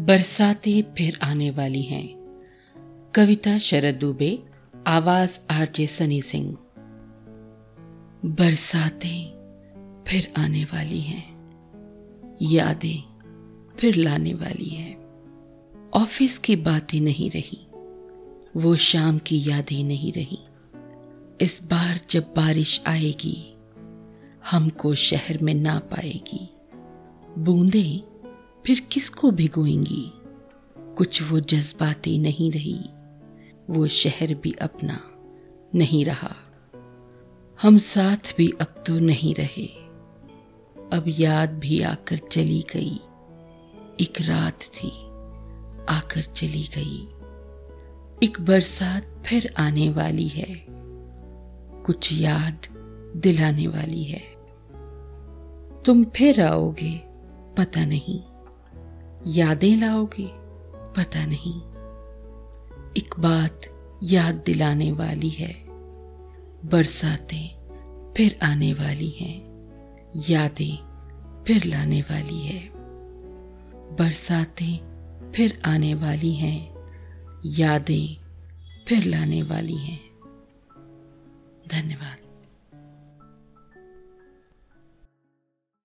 बरसातें फिर आने वाली हैं। कविता शरद दुबे, आवाज़ आरजे सनी सिंह। बरसातें फिर आने वाली हैं। यादें फिर लाने वाली है। ऑफ़िस की बातें नहीं रही, वो शाम की यादें नहीं रही। इस बार जब बारिश आएगी, हमको शहर में ना पाएगी। बूंदें फिर किसको भिगोएँगी? कुछ वो जज्बाती नहीं रही, वो शहर भी अपना नहीं रहा। हम साथ भी अब तो नहीं रहे। अब याद भी आकर चली गई, एक रात थी, आकर चली गई। एक बरसात फिर आने वाली है, कुछ याद दिलाने वाली है। तुम फिर आओगे, पता नहीं। यादें लाओगे? पता नहीं। एक बात याद दिलाने वाली है। बरसातें फिर आने वाली हैं। यादें फिर लाने वाली है। बरसातें फिर आने वाली हैं। यादें फिर लाने वाली हैं। धन्यवाद।